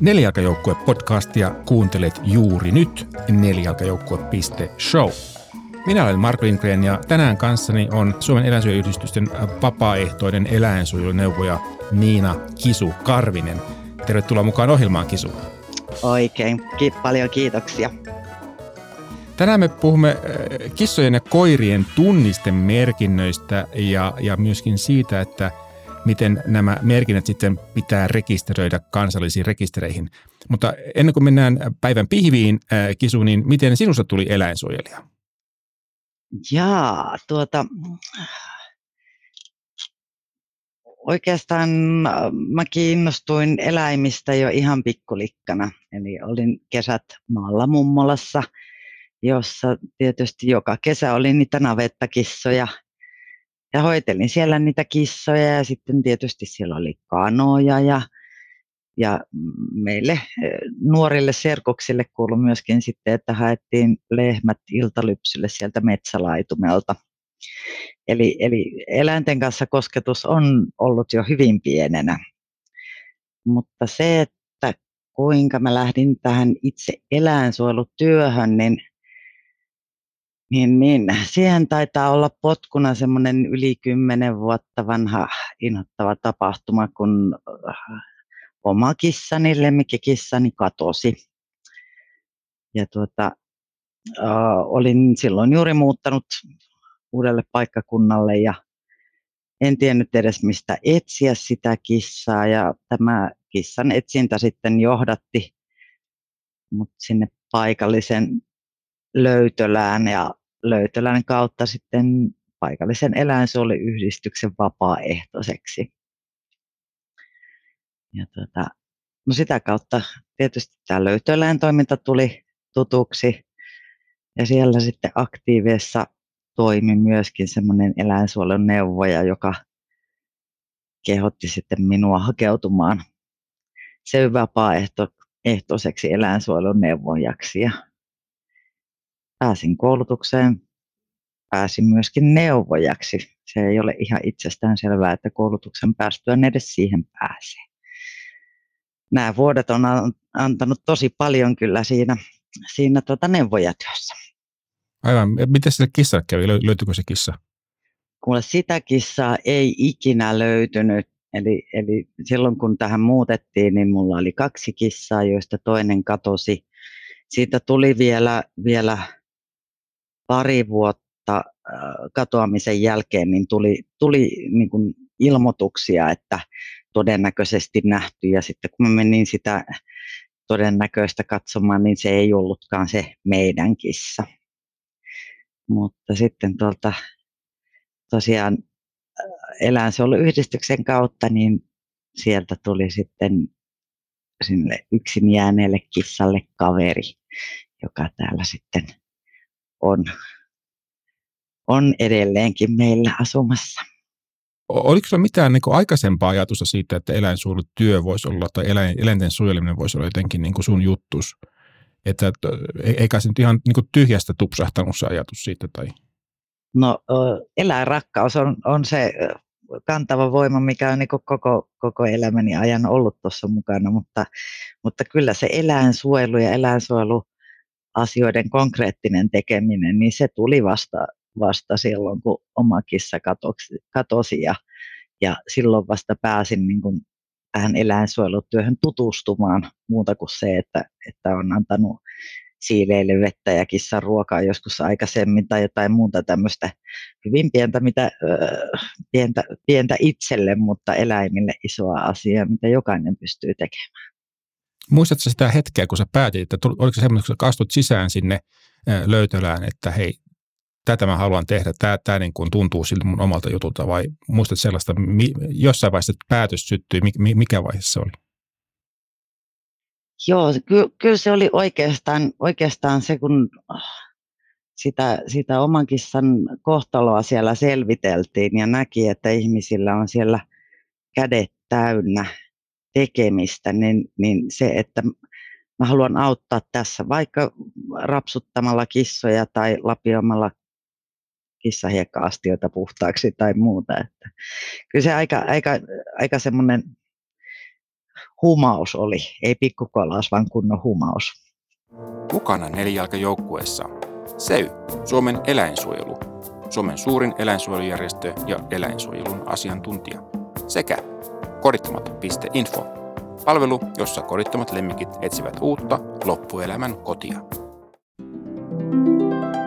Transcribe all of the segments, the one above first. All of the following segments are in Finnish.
Nelijalkajoukkue-podcastia kuuntelet juuri nyt nelijalkajoukkue.show. Minä olen Mark Lindgren ja tänään kanssani on Suomen eläinsuojeluyhdistysten vapaaehtoinen eläinsuojeluneuvoja Niina Kisu Karvinen. Tervetuloa mukaan ohjelmaan Kisu. Oikein, Ki- paljon kiitoksia. Tänään me puhumme äh, kissojen ja koirien tunnistemerkinnöistä ja, ja myöskin siitä, että miten nämä merkinnät sitten pitää rekisteröidä kansallisiin rekistereihin. Mutta ennen kuin mennään päivän pihviin, äh, Kisu, niin miten sinusta tuli eläinsuojelija? Jaa, tuota, oikeastaan mä kiinnostuin eläimistä jo ihan pikkulikkana. Eli olin kesät maalla mummolassa – jossa tietysti joka kesä oli niitä navettakissoja. Ja hoitelin siellä niitä kissoja ja sitten tietysti siellä oli kanoja ja, ja meille eh, nuorille serkoksille kuului myöskin sitten, että haettiin lehmät iltalypsylle sieltä metsälaitumelta. Eli, eli eläinten kanssa kosketus on ollut jo hyvin pienenä. Mutta se, että kuinka mä lähdin tähän itse eläinsuojelutyöhön, niin niin, niin. Siihen taitaa olla potkuna semmoinen yli kymmenen vuotta vanha inhottava tapahtuma, kun äh, oma kissani, lemmikkikissani katosi. Ja tuota, äh, olin silloin juuri muuttanut uudelle paikkakunnalle ja en tiennyt edes mistä etsiä sitä kissaa ja tämä kissan etsintä sitten johdatti mut sinne paikallisen löytölään ja löytölän kautta sitten paikallisen eläinsuojeluyhdistyksen vapaaehtoiseksi. Ja tuota, no sitä kautta tietysti tämä löytöeläintoiminta tuli tutuksi ja siellä sitten aktiiviessa toimi myöskin semmoinen eläinsuojelun neuvoja, joka kehotti sitten minua hakeutumaan sen vapaaehtoiseksi eläinsuojelun neuvojaksi. Ja pääsin koulutukseen, pääsin myöskin neuvojaksi. Se ei ole ihan itsestään selvää, että koulutuksen päästyään edes siihen pääsee. Nämä vuodet on antanut tosi paljon kyllä siinä, siinä tuota neuvojatyössä. Aivan. Miten sille kissalle kävi? Löytyykö se kissa? Kuule, sitä kissaa ei ikinä löytynyt. Eli, eli silloin kun tähän muutettiin, niin mulla oli kaksi kissaa, joista toinen katosi. Siitä tuli vielä, vielä pari vuotta katoamisen jälkeen niin tuli, tuli niin kuin ilmoituksia, että todennäköisesti nähty ja sitten kun mä menin sitä todennäköistä katsomaan, niin se ei ollutkaan se meidän kissa. Mutta sitten tuolta tosiaan eläinsuojeluyhdistyksen kautta, niin sieltä tuli sitten sinne yksin jääneelle kissalle kaveri, joka täällä sitten on, on edelleenkin meillä asumassa. Oliko sinulla mitään niin aikaisempaa ajatusta siitä, että eläinsuojelutyö voisi olla tai eläinten suojeleminen voisi olla jotenkin niin sun juttus? Että eikä se nyt ihan niin tyhjästä tupsahtanut se ajatus siitä? Tai? No eläinrakkaus on, on se kantava voima, mikä on niin koko, koko elämäni ajan ollut tuossa mukana, mutta, mutta kyllä se eläinsuojelu ja eläinsuojelu asioiden konkreettinen tekeminen, niin se tuli vasta, vasta silloin, kun oma kissa katosi, katosi ja, ja silloin vasta pääsin niin kuin tähän eläinsuojelutyöhön tutustumaan muuta kuin se, että, että on antanut siileille vettä ja kissan ruokaa joskus aikaisemmin tai jotain muuta tämmöistä hyvin pientä, mitä, pientä, pientä itselle, mutta eläimille isoa asiaa, mitä jokainen pystyy tekemään. Muistatko sitä hetkeä, kun sä päätit, että oliko se semmoinen, kun sä kastut sisään sinne löytölään, että hei, tätä mä haluan tehdä, tämä, tämä niin kuin tuntuu siltä mun omalta jutulta, vai muistat sellaista, jossain vaiheessa päätös syttyi, mikä vaihe se oli? Joo, ky- kyllä se oli oikeastaan, oikeastaan se, kun sitä, sitä oman kissan kohtaloa siellä selviteltiin ja näki, että ihmisillä on siellä kädet täynnä tekemistä, niin, niin se, että mä haluan auttaa tässä vaikka rapsuttamalla kissoja tai lapioimalla kissahiekka-astioita puhtaaksi tai muuta. Että kyllä se aika, aika, aika semmoinen humaus oli, ei pikkukolaus, vaan kunnon humaus. Mukana nelijalkajoukkueessa SEY, Suomen eläinsuojelu, Suomen suurin eläinsuojelujärjestö ja eläinsuojelun asiantuntija, sekä kodittomat.info, palvelu, jossa kodittomat lemmikit etsivät uutta loppuelämän kotia.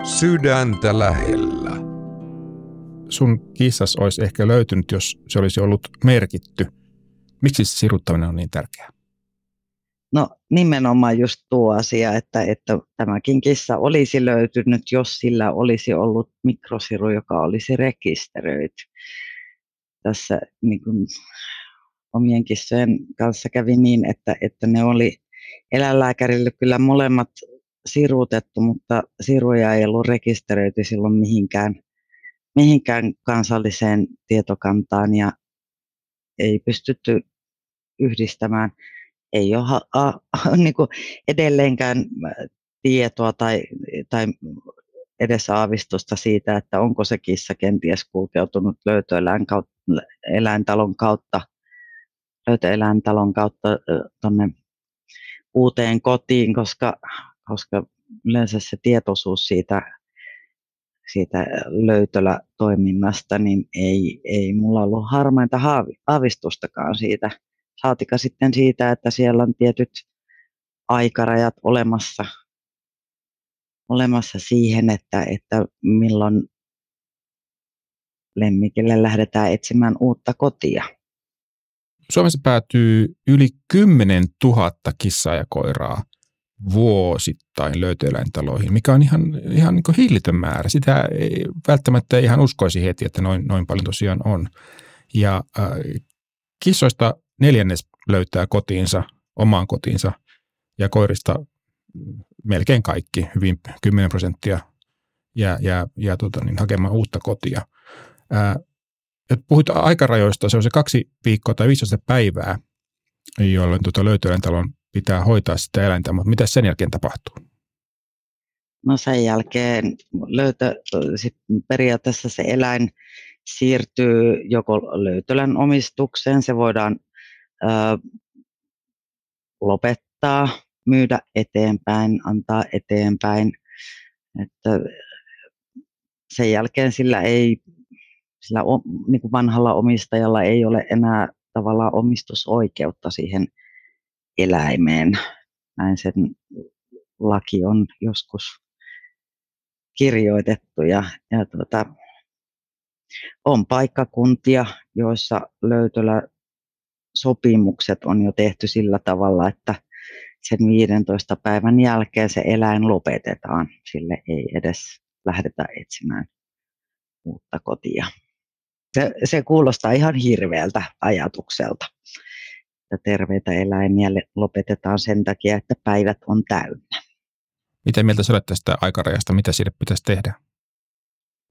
Sydäntä lähellä. Sun kissas olisi ehkä löytynyt, jos se olisi ollut merkitty. Miksi se siruttaminen on niin tärkeää? No nimenomaan just tuo asia, että, että tämäkin kissa olisi löytynyt, jos sillä olisi ollut mikrosiru, joka olisi rekisteröity. Tässä niin kuin, omien kissojen kanssa kävi niin, että, että ne oli eläinlääkärille kyllä molemmat siruutettu, mutta siruja ei ollut rekisteröity silloin mihinkään, mihinkään kansalliseen tietokantaan ja ei pystytty yhdistämään. Ei ole a, a, niin kuin edelleenkään tietoa tai, tai edes aavistusta siitä, että onko se kissa kenties kulkeutunut löytöeläintalon kautta, löytöeläintalon kautta tuonne uuteen kotiin, koska, koska yleensä se tietoisuus siitä, siitä löytölä toiminnasta, niin ei, ei mulla ollut harmainta aavistustakaan siitä, saatika sitten siitä, että siellä on tietyt aikarajat olemassa, olemassa siihen, että, että milloin lemmikille lähdetään etsimään uutta kotia. Suomessa päätyy yli 10 000 kissaa ja koiraa vuosittain löytöeläintaloihin, mikä on ihan, ihan niin hillitön määrä. Sitä ei välttämättä ihan uskoisi heti, että noin, noin paljon tosiaan on. Ja äh, kissoista neljännes löytää kotiinsa, omaan kotiinsa ja koirista melkein kaikki, hyvin 10 prosenttia jää, jää, jää tota, niin, hakemaan uutta kotia. Ää, puhuit aikarajoista, se on se kaksi viikkoa tai 15 päivää, jolloin tota löytöeläintalon pitää hoitaa sitä eläintä, mutta mitä sen jälkeen tapahtuu? No sen jälkeen löytö, sit periaatteessa se eläin siirtyy joko löytölän omistukseen, se voidaan lopettaa, myydä eteenpäin, antaa eteenpäin. Että sen jälkeen sillä ei, sillä niin kuin vanhalla omistajalla ei ole enää tavallaan omistusoikeutta siihen eläimeen. Näin sen laki on joskus kirjoitettu ja, ja tuota, on paikkakuntia, joissa löytöllä sopimukset on jo tehty sillä tavalla, että sen 15 päivän jälkeen se eläin lopetetaan. Sille ei edes lähdetä etsimään uutta kotia. Se, se kuulostaa ihan hirveältä ajatukselta, että terveitä eläimiä lopetetaan sen takia, että päivät on täynnä. Miten mieltä sä olet tästä aikarajasta? Mitä sille pitäisi tehdä?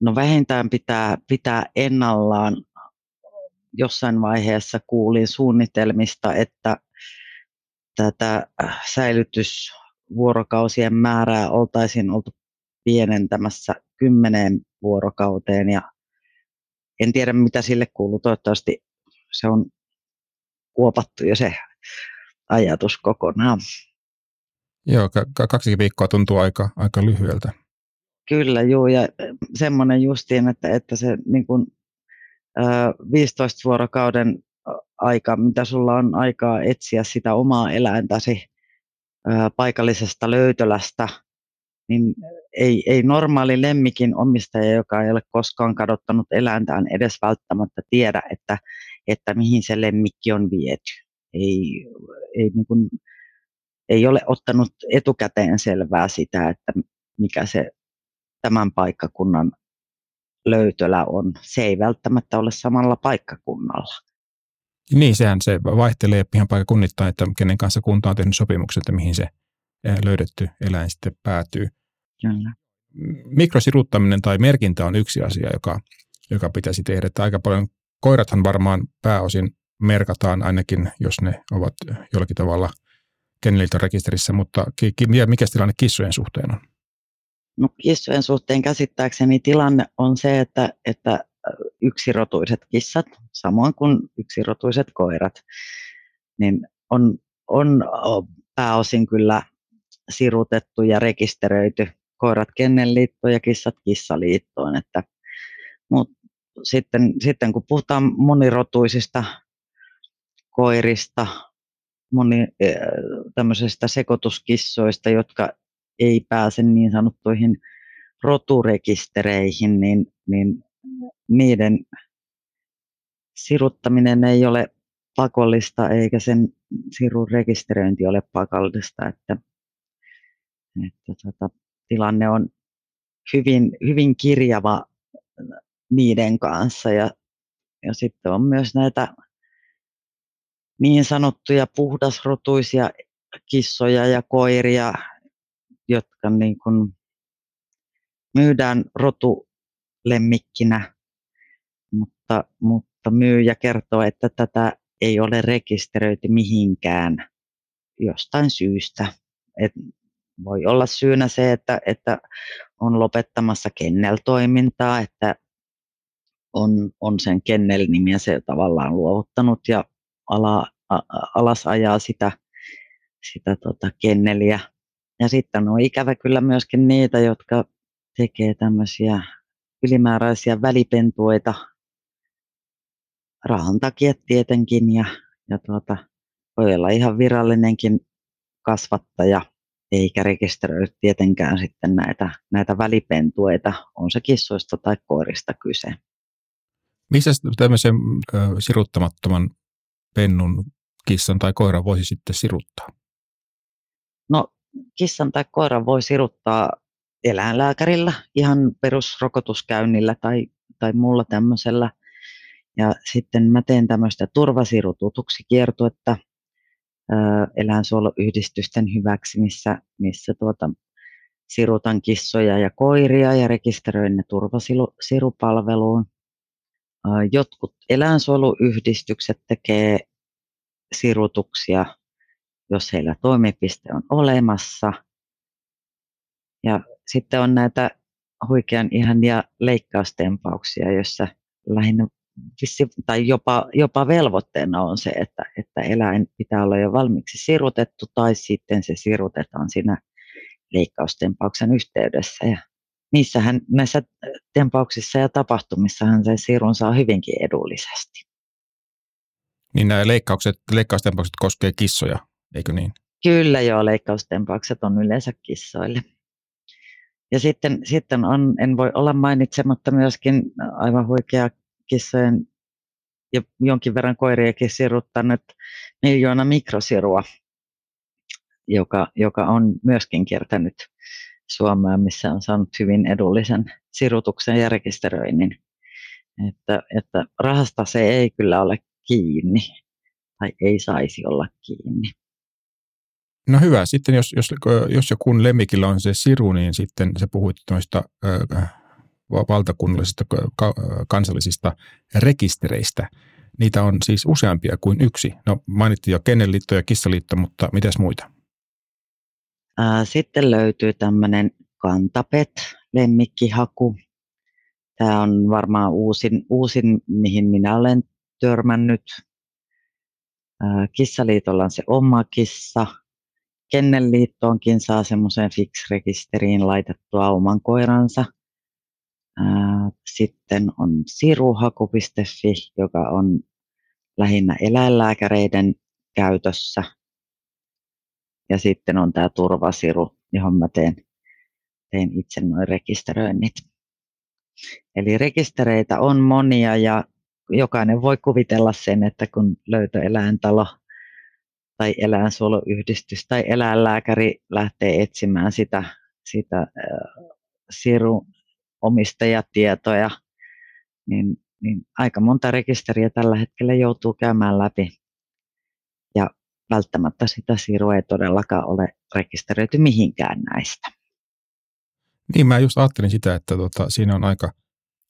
No vähintään pitää pitää ennallaan jossain vaiheessa kuulin suunnitelmista, että tätä säilytysvuorokausien määrää oltaisiin oltu pienentämässä kymmeneen vuorokauteen ja en tiedä mitä sille kuuluu. Toivottavasti se on kuopattu jo se ajatus kokonaan. Joo, kaksi viikkoa tuntuu aika, aika lyhyeltä. Kyllä, joo, ja semmoinen justiin, että, että se niin kuin 15 vuorokauden aika, mitä sulla on aikaa etsiä sitä omaa eläintäsi paikallisesta löytölästä, niin ei, ei normaali lemmikin omistaja, joka ei ole koskaan kadottanut eläintään, edes välttämättä tiedä, että, että mihin se lemmikki on viety. Ei, ei, niin kuin, ei ole ottanut etukäteen selvää sitä, että mikä se tämän paikkakunnan löytölä on. Se ei välttämättä ole samalla paikkakunnalla. Niin, sehän se vaihtelee ihan paikkakunnittain, että kenen kanssa kunta on tehnyt sopimuksen, että mihin se löydetty eläin sitten päätyy. Kyllä. Mikrosiruttaminen tai merkintä on yksi asia, joka, joka pitäisi tehdä. Että aika paljon koirathan varmaan pääosin merkataan ainakin, jos ne ovat jollakin tavalla kenneliltä rekisterissä, mutta mikä tilanne kissojen suhteen on? No, kissojen suhteen käsittääkseni tilanne on se, että, että yksirotuiset kissat, samoin kuin yksirotuiset koirat, niin on, on pääosin kyllä sirutettu ja rekisteröity koirat kennelliittoon ja kissat kissaliittoon. Että, mutta sitten, sitten kun puhutaan monirotuisista koirista, moni, tämmöisistä sekoituskissoista, jotka ei pääse niin sanottuihin roturekistereihin, niin, niin niiden siruttaminen ei ole pakollista eikä sen sirun rekisteröinti ole pakollista, että, että tota, tilanne on hyvin, hyvin kirjava niiden kanssa ja, ja sitten on myös näitä niin sanottuja puhdasrotuisia kissoja ja koiria, jotka niin kuin myydään rotulemmikkinä, mutta, mutta myyjä kertoo, että tätä ei ole rekisteröity mihinkään jostain syystä. Et voi olla syynä se, että, että on lopettamassa kenneltoimintaa, että on, on sen kennel-nimiä se tavallaan luovuttanut ja ala, a, alas ajaa sitä, sitä tota kenneliä. Ja sitten on ikävä kyllä myöskin niitä, jotka tekee tämmöisiä ylimääräisiä välipentuita rahan takia tietenkin ja, ja tuota, voi olla ihan virallinenkin kasvattaja eikä rekisteröi tietenkään sitten näitä, näitä välipentueita, on se kissoista tai koirista kyse. Missä tämmöisen ö, siruttamattoman pennun kissan tai koiran voisi sitten siruttaa? No kissan tai koiran voi siruttaa eläinlääkärillä ihan perusrokotuskäynnillä tai, tai muulla tämmöisellä. Ja sitten mä teen tämmöistä turvasirututuksi kiertuetta eläinsuojeluyhdistysten hyväksi, missä, missä tuota, sirutan kissoja ja koiria ja rekisteröin ne turvasirupalveluun. Jotkut eläinsuojeluyhdistykset tekee sirutuksia, jos heillä toimipiste on olemassa. Ja sitten on näitä huikean ihania leikkaustempauksia, joissa lähinnä tai jopa, jopa velvoitteena on se, että, että eläin pitää olla jo valmiiksi sirutettu tai sitten se sirutetaan siinä leikkaustempauksen yhteydessä. Ja niissähän, näissä tempauksissa ja tapahtumissahan se sirun saa hyvinkin edullisesti. Niin nämä leikkaukset, leikkaustempaukset koskee kissoja, eikö niin? Kyllä joo, leikkaustempaukset on yleensä kissoille. Ja sitten, sitten on, en voi olla mainitsematta myöskin aivan huikea kissojen ja jonkin verran koiriakin siruttanut miljoona mikrosirua, joka, joka on myöskin kiertänyt Suomea, missä on saanut hyvin edullisen sirutuksen ja rekisteröinnin. Että, että rahasta se ei kyllä ole kiinni tai ei saisi olla kiinni. No hyvä. Sitten jos, jos, jos ja kun lemmikillä on se siru, niin sitten se puhuit noista valtakunnallisista kansallisista rekistereistä. Niitä on siis useampia kuin yksi. No mainittiin jo Kennelliitto ja Kissaliitto, mutta mitäs muita? Sitten löytyy tämmöinen Kantapet, lemmikkihaku. Tämä on varmaan uusin, uusin, mihin minä olen törmännyt. Kissaliitolla on se oma kissa. Kennelliittoonkin saa semmoisen fix-rekisteriin laitettua oman koiransa – sitten on siruhaku.fi, joka on lähinnä eläinlääkäreiden käytössä. Ja sitten on tämä turvasiru, johon mä teen, teen itse noin rekisteröinnit. Eli rekistereitä on monia ja jokainen voi kuvitella sen, että kun löytöeläintalo tai eläinsuojeluyhdistys tai eläinlääkäri lähtee etsimään sitä, sitä siru, omistajatietoja, niin, niin aika monta rekisteriä tällä hetkellä joutuu käymään läpi. Ja välttämättä sitä sirua ei todellakaan ole rekisteröity mihinkään näistä. Niin, mä just ajattelin sitä, että tota, siinä on aika,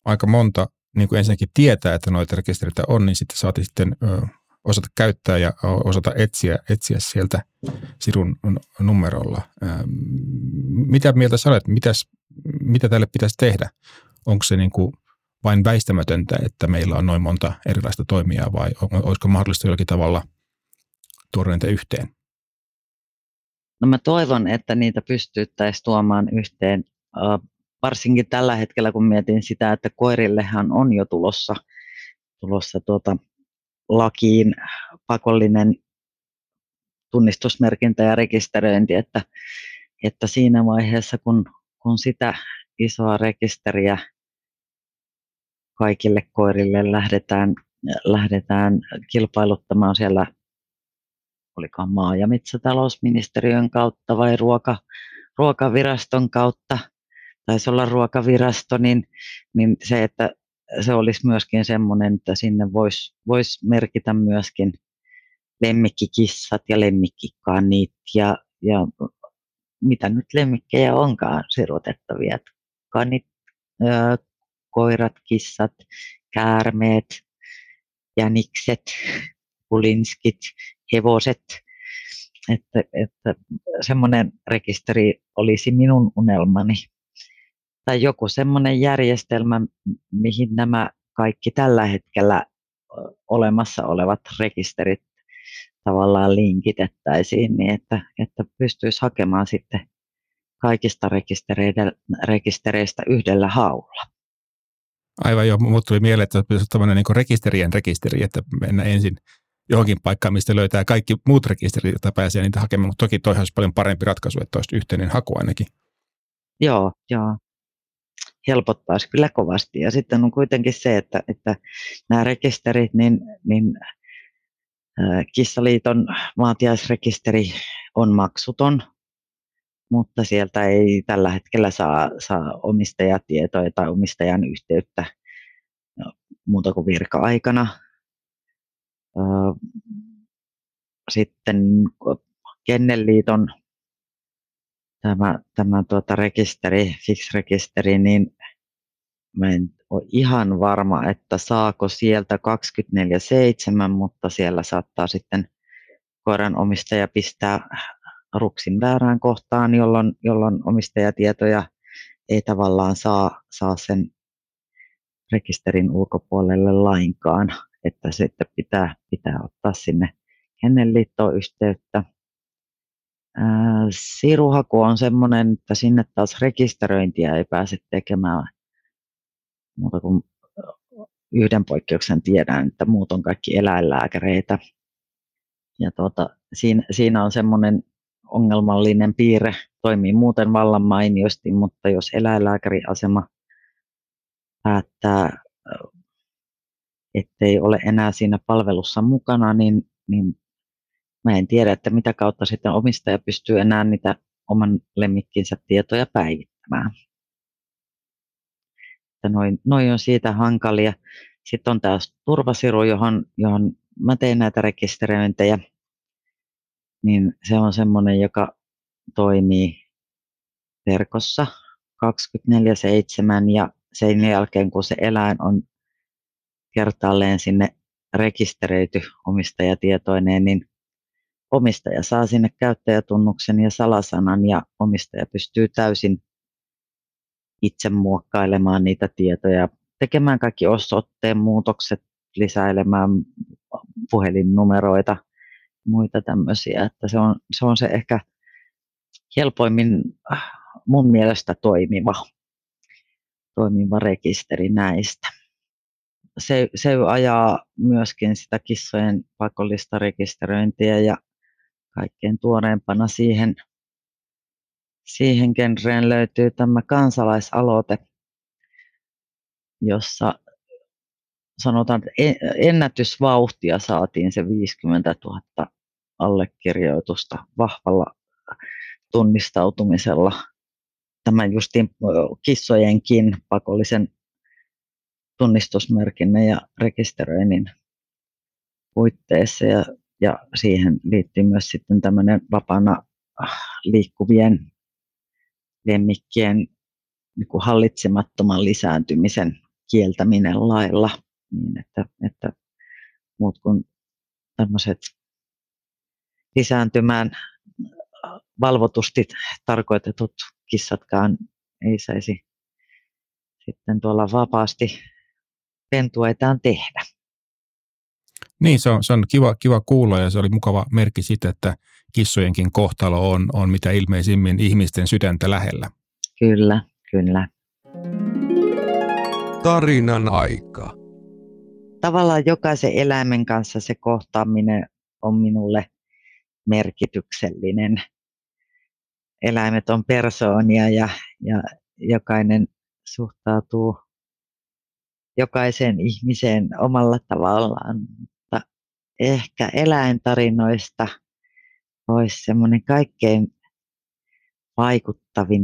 aika monta, niin kuin ensinnäkin tietää, että noita rekistereitä on, niin sitten saati sitten ö, osata käyttää ja osata etsiä, etsiä sieltä sirun numerolla. Mitä mieltä sä olet? Mitäs, mitä tälle pitäisi tehdä? Onko se niin kuin vain väistämätöntä, että meillä on noin monta erilaista toimijaa vai olisiko mahdollista jollakin tavalla tuoda niitä yhteen? No mä toivon, että niitä pystyttäisiin tuomaan yhteen, varsinkin tällä hetkellä, kun mietin sitä, että koirillehan on jo tulossa, tulossa tuota lakiin pakollinen tunnistusmerkintä ja rekisteröinti, että, että siinä vaiheessa, kun, kun sitä isoa rekisteriä kaikille koirille lähdetään, lähdetään kilpailuttamaan siellä, oliko maa- ja metsätalousministeriön kautta vai ruoka, ruokaviraston kautta, taisi olla ruokavirasto, niin, niin se, että se olisi myöskin semmoinen, että sinne voisi vois merkitä myöskin lemmikkikissat ja lemmikkikanit ja, ja mitä nyt lemmikkejä onkaan sirutettavia. Kanit, koirat, kissat, käärmeet, jänikset, pulinskit, hevoset. Että, että semmoinen rekisteri olisi minun unelmani. Tai joku semmoinen järjestelmä, mihin nämä kaikki tällä hetkellä olemassa olevat rekisterit tavallaan linkitettäisiin niin, että, että pystyisi hakemaan sitten kaikista rekistereistä yhdellä haulla. Aivan jo, mutta tuli mieleen, että pitäisi tämmöinen niin rekisterien rekisteri, että mennään ensin johonkin paikkaan, mistä löytää kaikki muut rekisterit, joita pääsee niitä hakemaan, mutta toki toi olisi paljon parempi ratkaisu, että olisi yhteinen haku ainakin. Joo, joo. Helpottaisi kyllä kovasti. Ja sitten on kuitenkin se, että, että nämä rekisterit, niin, niin Kissaliiton maatiaisrekisteri on maksuton, mutta sieltä ei tällä hetkellä saa, saa omistajatietoja tai omistajan yhteyttä no, muuta kuin virka-aikana. Sitten Kennelliiton tämä, tämä tuota rekisteri, Fix-rekisteri, niin mä en ole ihan varma, että saako sieltä 24-7, mutta siellä saattaa sitten koiran omistaja pistää ruksin väärään kohtaan, jolloin, jolloin omistajatietoja ei tavallaan saa, saa sen rekisterin ulkopuolelle lainkaan, että sitten pitää, pitää ottaa sinne Kennelliittoon yhteyttä. siruhaku on sellainen, että sinne taas rekisteröintiä ei pääse tekemään muuta kuin yhden poikkeuksen tiedän, että muut on kaikki eläinlääkäreitä. Ja tuota, siinä, siinä on semmoinen ongelmallinen piirre, toimii muuten vallan mainiosti, mutta jos eläinlääkäriasema päättää, ettei ole enää siinä palvelussa mukana, niin, niin mä en tiedä, että mitä kautta sitten omistaja pystyy enää niitä oman lemmikkinsä tietoja päivittämään että noin, noin on siitä hankalia. Sitten on taas turvasiru, johon, johon mä teen näitä rekisteröintejä, niin se on semmoinen, joka toimii verkossa 24-7 ja sen jälkeen, kun se eläin on kertaalleen sinne rekisteröity omistajatietoineen, niin omistaja saa sinne käyttäjätunnuksen ja salasanan ja omistaja pystyy täysin itse muokkailemaan niitä tietoja, tekemään kaikki osoitteen muutokset, lisäilemään puhelinnumeroita, muita tämmöisiä. Että se, on, se on se ehkä helpoimmin äh, mun mielestä toimiva, toimiva rekisteri näistä. Se, se ajaa myöskin sitä kissojen pakollista rekisteröintiä ja kaikkein tuoreempana siihen siihen genreen löytyy tämä kansalaisaloite, jossa sanotaan, että ennätysvauhtia saatiin se 50 000 allekirjoitusta vahvalla tunnistautumisella. Tämän justiin kissojenkin pakollisen tunnistusmerkinnän ja rekisteröinnin puitteissa. Ja, ja siihen liittyy myös sitten tämmöinen vapaana liikkuvien lemmikkien niin kuin hallitsemattoman lisääntymisen kieltäminen lailla, niin että, että muut kuin tämmöiset lisääntymään valvotusti tarkoitetut kissatkaan ei saisi sitten tuolla vapaasti pentuetaan tehdä. Niin, se on, se on kiva, kiva kuulla ja se oli mukava merkki siitä, että kissojenkin kohtalo on, on mitä ilmeisimmin ihmisten sydäntä lähellä. Kyllä, kyllä. Tarinan aika. Tavallaan jokaisen eläimen kanssa se kohtaaminen on minulle merkityksellinen. Eläimet on persoonia ja, ja jokainen suhtautuu jokaiseen ihmiseen omalla tavallaan. Ehkä eläintarinoista olisi semmoinen kaikkein vaikuttavin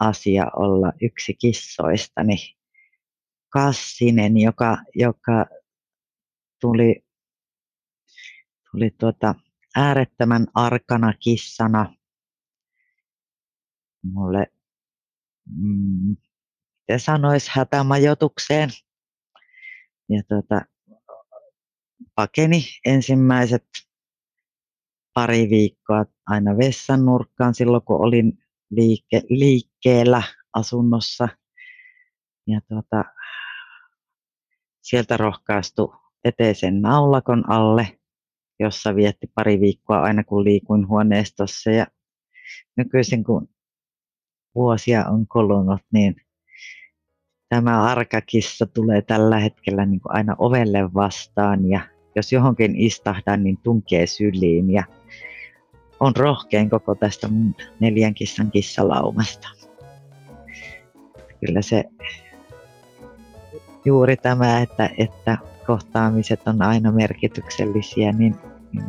asia olla yksi kissoistani. Kassinen, joka, joka tuli, tuli tuota äärettömän arkana kissana mulle, mm, miten sanoisi, hätämajoitukseen. Ja tuota, pakeni ensimmäiset pari viikkoa aina vessan nurkkaan silloin, kun olin liike, liikkeellä asunnossa. Ja tuota, sieltä rohkaistu eteisen naulakon alle, jossa vietti pari viikkoa aina kun liikuin huoneistossa. Ja nykyisin kun vuosia on kulunut, niin tämä arkakissa tulee tällä hetkellä niin kuin aina ovelle vastaan ja jos johonkin istahdan, niin tunkee syliin ja on rohkein koko tästä mun neljän kissan kissalaumasta. Kyllä se juuri tämä, että, että kohtaamiset on aina merkityksellisiä, niin, niin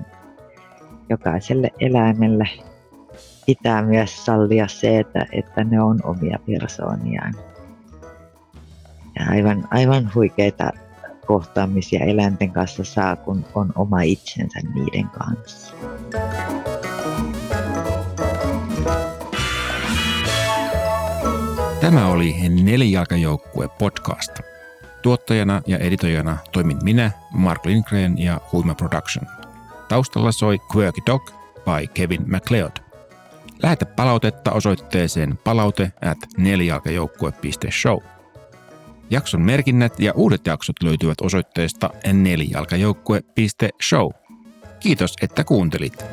jokaiselle eläimelle pitää myös sallia se, että, että ne on omia persooniaan. Ja aivan, aivan huikeita kohtaamisia eläinten kanssa saa, kun on oma itsensä niiden kanssa. Tämä oli Nelijalkajoukkue podcast. Tuottajana ja editoijana toimin minä, Mark Lindgren ja Huima Production. Taustalla soi Quirky Dog by Kevin MacLeod. Lähetä palautetta osoitteeseen palaute at nelijalkajoukkue.show. Jakson merkinnät ja uudet jaksot löytyvät osoitteesta nelijalkajoukkue.show. Kiitos, että kuuntelit.